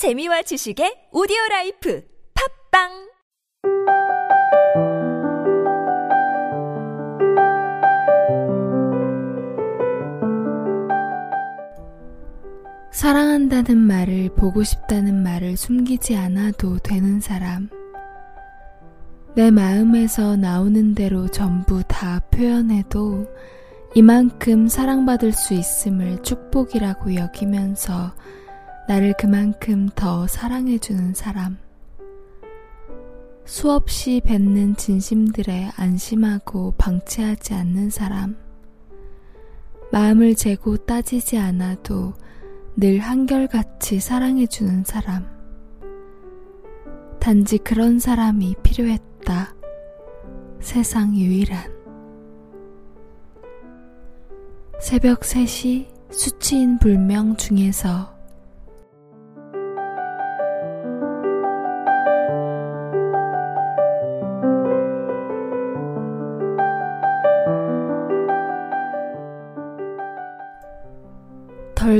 재미와 지식의 오디오 life 팟빵 사랑한다는 말을 보고 싶다는 말을 숨기지 않아도 되는 사람. 내 마음에서 나오는 대로 전부 다 표현해도 이만큼 사랑받을 수 있음을 축복이라고 여기면서 나를 그만큼 더 사랑해주는 사람. 수없이 뱉는 진심들에 안심하고 방치하지 않는 사람. 마음을 재고 따지지 않아도 늘 한결같이 사랑해주는 사람. 단지 그런 사람이 필요했다. 세상 유일한. 새벽 3시 수치인 불명 중에서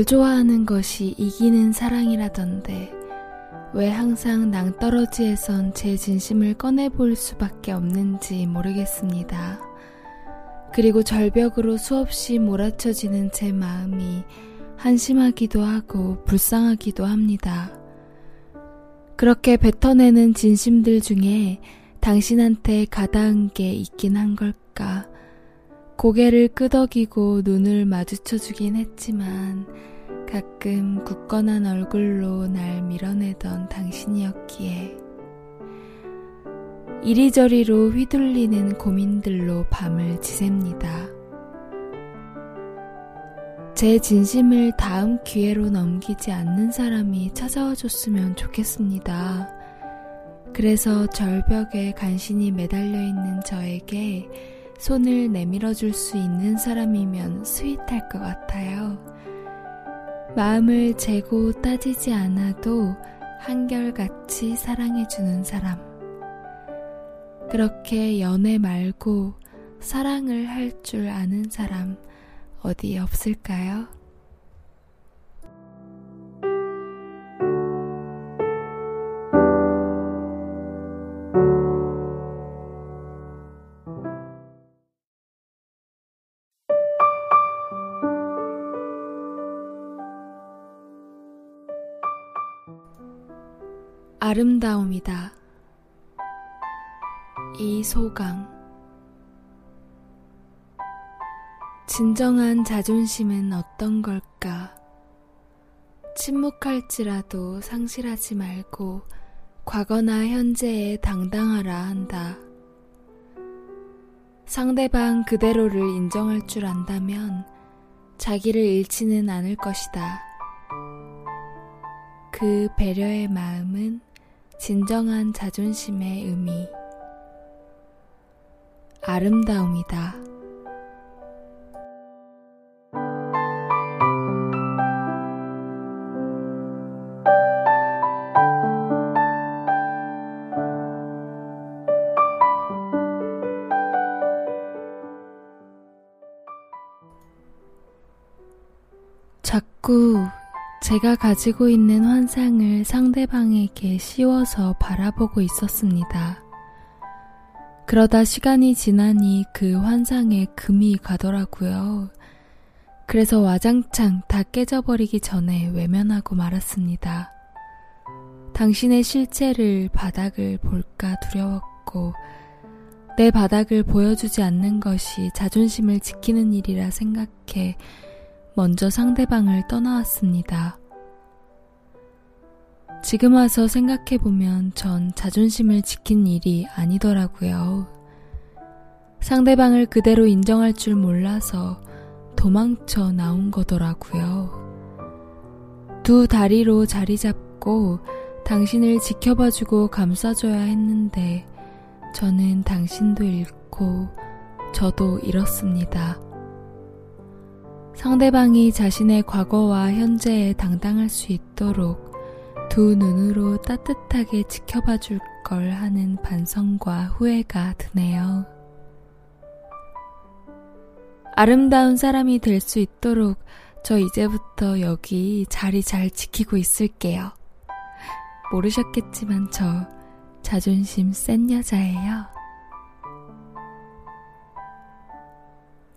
덜 좋아하는 것이 이기는 사랑이라던데 왜 항상 낭떠러지에선 제 진심을 꺼내볼 수밖에 없는지 모르겠습니다. 그리고 절벽으로 수없이 몰아쳐지는 제 마음이 한심하기도 하고 불쌍하기도 합니다. 그렇게 뱉어내는 진심들 중에 당신한테 가다한 게 있긴 한 걸까? 고개를 끄덕이고 눈을 마주쳐 주긴 했지만 가끔 굳건한 얼굴로 날 밀어내던 당신이었기에 이리저리로 휘둘리는 고민들로 밤을 지셉니다. 제 진심을 다음 기회로 넘기지 않는 사람이 찾아와 줬으면 좋겠습니다. 그래서 절벽에 간신히 매달려 있는 저에게 손을 내밀어 줄 수 있는 사람이면 스윗할 것 같아요. 마음을 재고 따지지 않아도 한결같이 사랑해주는 사람. 그렇게 연애 말고 사랑을 할 줄 아는 사람 어디 없을까요? 아름다움이다. 이소강 진정한 자존심은 어떤 걸까? 침묵할지라도 상실하지 말고 과거나 현재에 당당하라 한다. 상대방 그대로를 인정할 줄 안다면 자기를 잃지는 않을 것이다. 그 배려의 마음은 진정한 자존심의 의미. 아름다움이다. 자꾸 제가 가지고 있는 환상을 상대방에게 씌워서 바라보고 있었습니다. 그러다 시간이 지나니 그 환상에 금이 가더라고요. 그래서 와장창 다 깨져버리기 전에 외면하고 말았습니다. 당신의 실체를 바닥을 볼까 두려웠고, 내 바닥을 보여주지 않는 것이 자존심을 지키는 일이라 생각해 먼저 상대방을 떠나왔습니다. 지금 와서 생각해보면 전 자존심을 지킨 일이 아니더라고요. 상대방을 그대로 인정할 줄 몰라서 도망쳐 나온 거더라고요. 두 다리로 자리 잡고 당신을 지켜봐주고 감싸줘야 했는데 저는 당신도 잃고 저도 잃었습니다. 상대방이 자신의 과거와 현재에 당당할 수 있도록 두 눈으로 따뜻하게 지켜봐 줄 걸 하는 반성과 후회가 드네요. 아름다운 사람이 될 수 있도록 저 이제부터 여기 자리 잘 지키고 있을게요. 모르셨겠지만 저 자존심 센 여자예요.